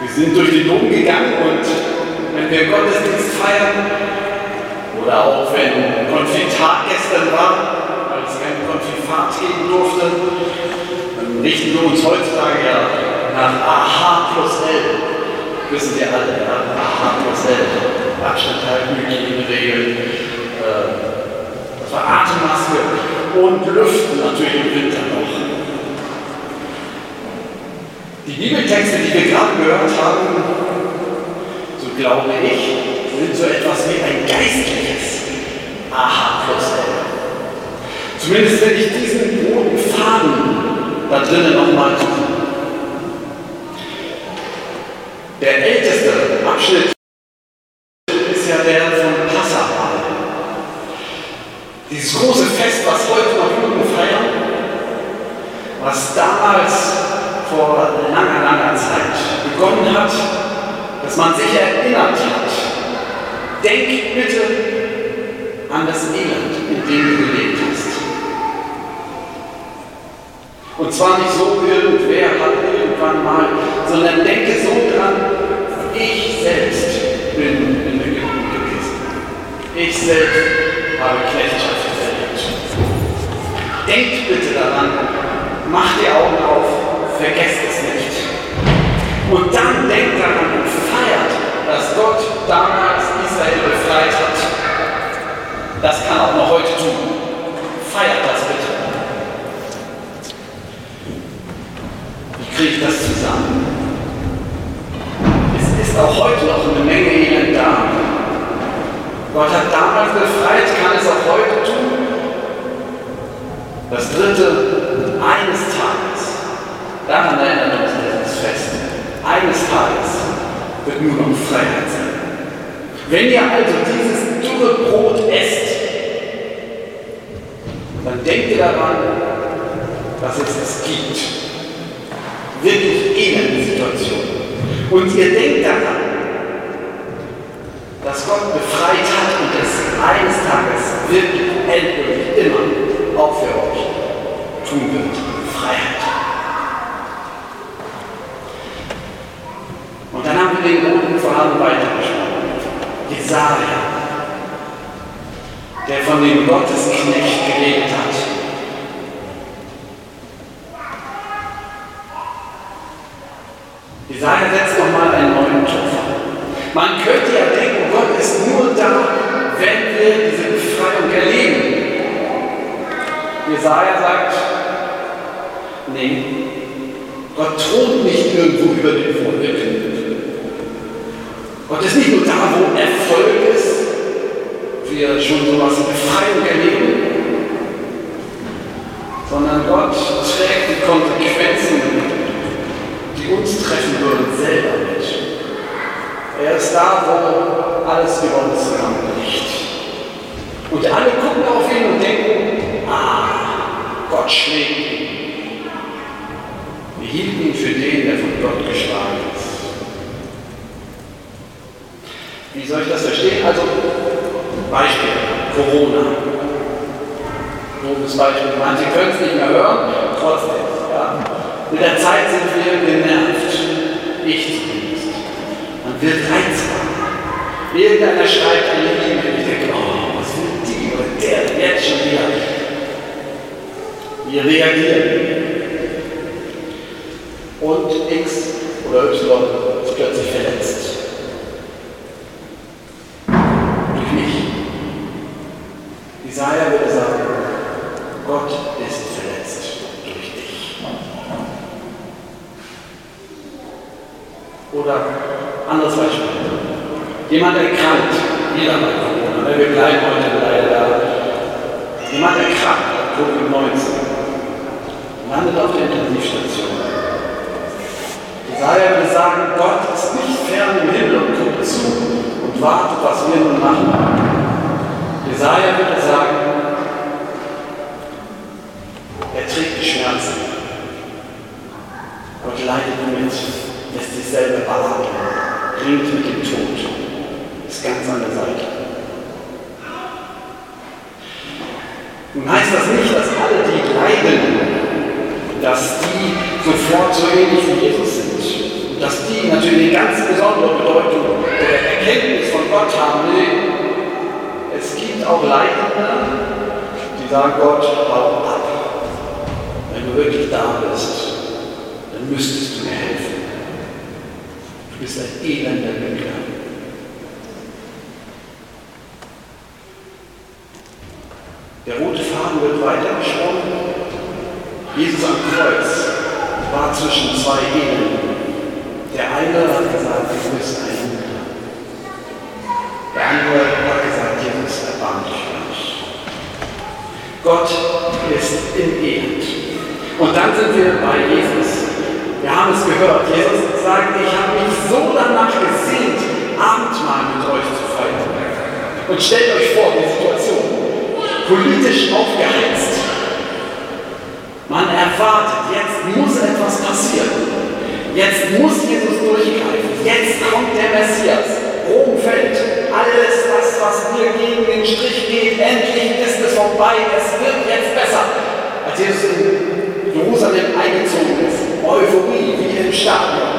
Wir sind durch den Dom gegangen und wenn wir Gottesdienst feiern oder auch wenn Konfitat gestern war, weil es kein Konfifat geben durfte, dann richten wir uns heutzutage ja nach AH plus L. Wissen Sie alle, ja? AH plus L. Abstand halten, Hygieneregeln, äh, das war Atemmaske und Lüften natürlich im Winter noch. Die Bibeltexte, die wir gerade gehört haben, so glaube ich, sind so etwas wie ein geistliches Aha plus. Zumindest wenn ich diesen roten Faden da drinnen nochmal suche. Der älteste Abschnitt ist ja der von Passafal. Dieses große Fest, was heute noch Juden feiern, was damals vor langer, langer Zeit begonnen hat, dass man sich erinnert hat. Denk bitte an das Elend, in dem du gelebt hast. Und zwar nicht so, irgendwer hat irgendwann mal, sondern denke so dran, ich selbst bin in Ägypten gewesen. Ich selbst habe Knechtschaft erlebt. Denkt bitte daran, macht die Augen auf, vergesst es nicht. Und dann denkt daran und feiert, dass Gott damals Israel befreit hat. Das kann auch noch heute tun. Feiert das bitte. Wie kriege ich das zusammen? Es ist auch heute noch eine Menge Elend da. Gott hat damals befreit, kann es auch heute tun. Das dritte, eines Tages, daran erinnern wir uns dieses Fest, eines Tages wird nur noch Freiheit sein. Wenn ihr also dieses dürre Brot esst, dann denkt ihr daran, dass es es gibt. Wirklich elende Situation. Und ihr denkt daran, dass Gott befreit hat und es eines Tages wirklich endgültig immer auch für euch tun wird. Freiheit. Und dann haben wir den roten Faden weitergesprochen. Jesaja, der von dem Gottesknecht geredet hat. Jesaja setzt nochmal einen neuen Topf Man könnte ja denken, Gott ist nur da, wenn wir diese Befreiung erleben. Jesaja sagt, nee, Gott thront nicht irgendwo über den Wolken. Gott ist nicht nur da, wo Erfolg ist, wir schon sowas wie Befreiung erleben, sondern Gott trägt die Konsequenzen, die uns treffen würden, selber mit. Er ist da, wo alles über uns zusammenbricht. Und alle gucken auf ihn und denken, ah, Gott schlägt ihn. Wir hielten ihn für den, der von Gott geschlagen ist. Wie soll ich das verstehen? Also, Beispiel, Corona. Doofes Beispiel. Manche können es nicht mehr hören, trotzdem. Ja. Mit der Zeit sind wir genervt. Ich zumindest. Man wird reizbar. Irgendeiner schreibt eine E-Mail. Ich denke, oh, was will die oder der jetzt schon wieder? Wir reagieren. Und X oder Y ist plötzlich verletzt. Durch mich. Jesaja würde sagen, Gott ist verletzt durch dich. Oder anderes Beispiel. Jemand erkrankt, wieder bei Corona, wir bleiben heute leider da. Jemand erkrankt, Covid-19, landet auf der Intensivstation. Jesaja würde sagen, Gott ist nicht fern im Himmel und guckt zu und wartet, was wir nun machen. Jesaja würde sagen, er trägt die Schmerzen. Gott leidet mit, lässt sich selber beatmen, ringt mit dem Tod, ist ganz an der Seite. Nun heißt das nicht, dass alle, die leiden, dass die sofort so ähnlich wie Jesus sind. dass die natürlich eine ganz besondere Bedeutung der Erkenntnis von Gott haben. Nee, es gibt auch Leidende, die sagen, Gott, hau ab. Wenn du wirklich da bist, dann müsstest du mir helfen. Du bist ein elender Lügner. Der rote Faden wird weitergesponnen. Jesus am Kreuz war zwischen zwei Elenden. Der eine hat gesagt, du bist ein Lügner. Der andere hat gesagt, Jesus, erbarm dich für. Gott ist im Elend. Und dann sind wir bei Jesus. Wir haben es gehört. Jesus sagt, ich habe mich so danach gesehnt, Abendmahl mit euch zu feiern. Und stellt euch vor, die Situation politisch aufgeheizt. Man erwartet, jetzt muss etwas passieren. Jetzt muss Jesus durchgreifen. Jetzt kommt der Messias. Rom fällt. Alles das, was mir gegen den Strich geht, endlich ist es vorbei. Es wird jetzt besser. Als Jesus in Jerusalem eingezogen ist, Euphorie wie im Stadion.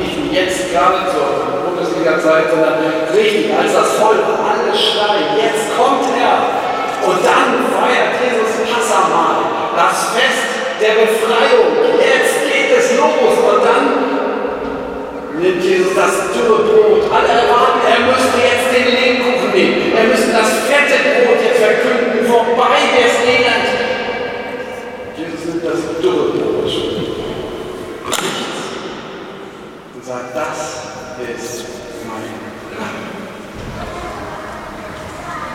Nicht wie jetzt gerade zur Bundesliga-Zeit, sondern richtig, als das war. Alle schreien, jetzt kommt er. Und dann feiert Jesus Passamal, das Fest der Befreiung. Jetzt geht es los. Und dann nimmt Jesus das dürre Brot. Alle erwarten, er müsste jetzt den Lebkuchen nehmen. Er müsste das fette Brot jetzt verkünden. Vorbei des Elend. Und sagt, das ist mein Leib.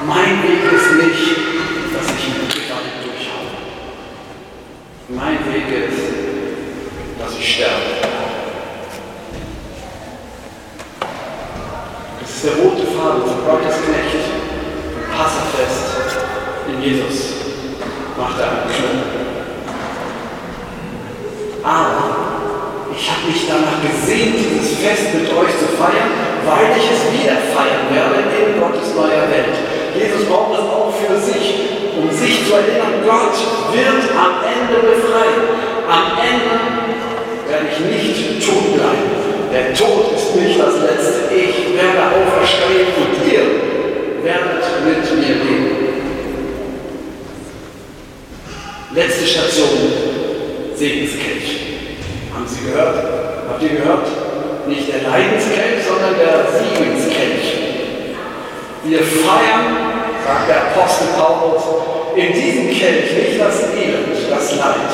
Mein Weg ist nicht, dass ich mit Gewalt. Mein Weg ist, dass ich sterbe. Das ist der rote Faden von Gottes Knecht, im Passafest in Jesus, macht er einen Knoten. Aber ich habe mich danach gesehnt, dieses Fest mit euch zu feiern, weil ich es wieder feiern werde in Gottes neuer Welt. Jesus braucht es auch für sich, um sich zu erinnern, Gott wird am Ende befreien. Am Ende werde ich nicht tot bleiben. Der Tod ist nicht das Letzte. Ich werde auferstehen und ihr werdet mit mir leben. Letzte Station, Segenskelch. Haben Sie gehört? Habt ihr gehört? Nicht der Leidenskelch, sondern der Siegenskelch. Wir feiern, sagt der Apostel Paulus, in diesem Kelch nicht das Elend, das Leid.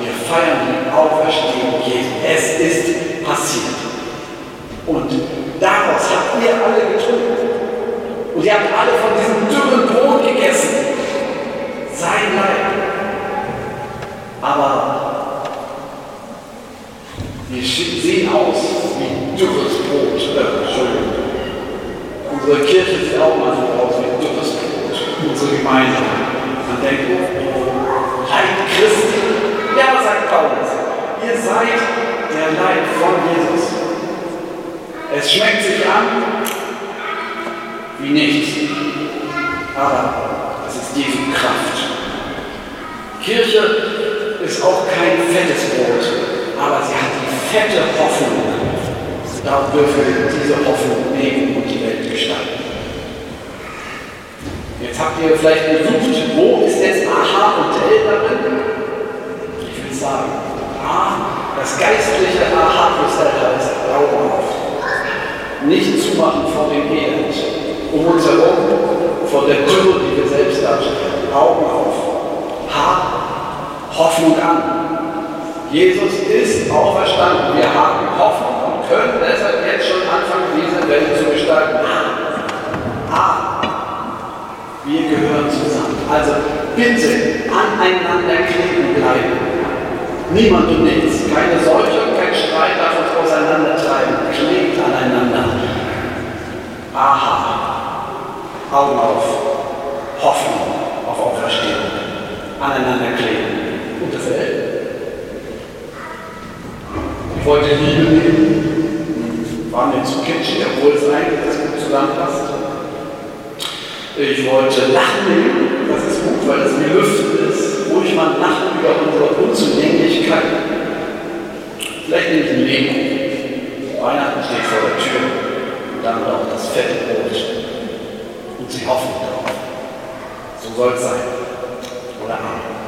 Wir feiern die Auferstehung Jesu. Es ist passiert. Und daraus habt ihr alle getrunken. Und ihr habt alle von diesem dürren Brot gegessen. Sein Leib. Aber wir sehen aus wie dürres Brot. Äh, Entschuldigung. Unsere Kirche sieht auch manchmal aus wie Brot. Unsere Gemeinde. Man denkt, oh, Leib Christi. Ja, sagt Paulus. Ihr seid der Leib von Jesus. Es schmeckt sich an wie nichts. Aber es ist Jesu Kraft. Kirche ist auch kein fettes Brot, aber sie hat die fette Hoffnung da dürfen wir diese Hoffnung leben und die Welt gestalten. Jetzt habt ihr vielleicht gesucht, wo ist jetzt Aha Hotel darin? Ich will sagen, A, das geistliche Aha Hotel heißt Augen auf. Nicht zumachen vor dem Elend. Um uns herum, vor der Dürre, die wir selbst darstellen. Augen auf. H, Hoffnung an. Jesus ist auferstanden. Wir haben Hoffnung können deshalb jetzt schon anfangen, diese Welt zu gestalten. Ah, wir gehören zusammen. Also bitte aneinander kleben bleiben. Niemand und nichts. Keine Seuche, kein Streit darf uns auseinandertreiben. Klebt aneinander. Aha. Augen auf. Hoffnung auf Auferstehung. Aneinander kleben. Gute Welt. Ich wollte Liebe nehmen war mir zu kitschig, obwohl es eigentlich das gut zusammenpasst. Ich wollte lachen das ist gut, weil es mir lüftet ist. Ruhig mal lachen über unsere Unzulänglichkeit. Vielleicht nehme ich ein Leben. Weihnachten steht vor der Tür und damit auch das fette Brot. Und sie hoffen darauf. So soll es sein. Oder Amen.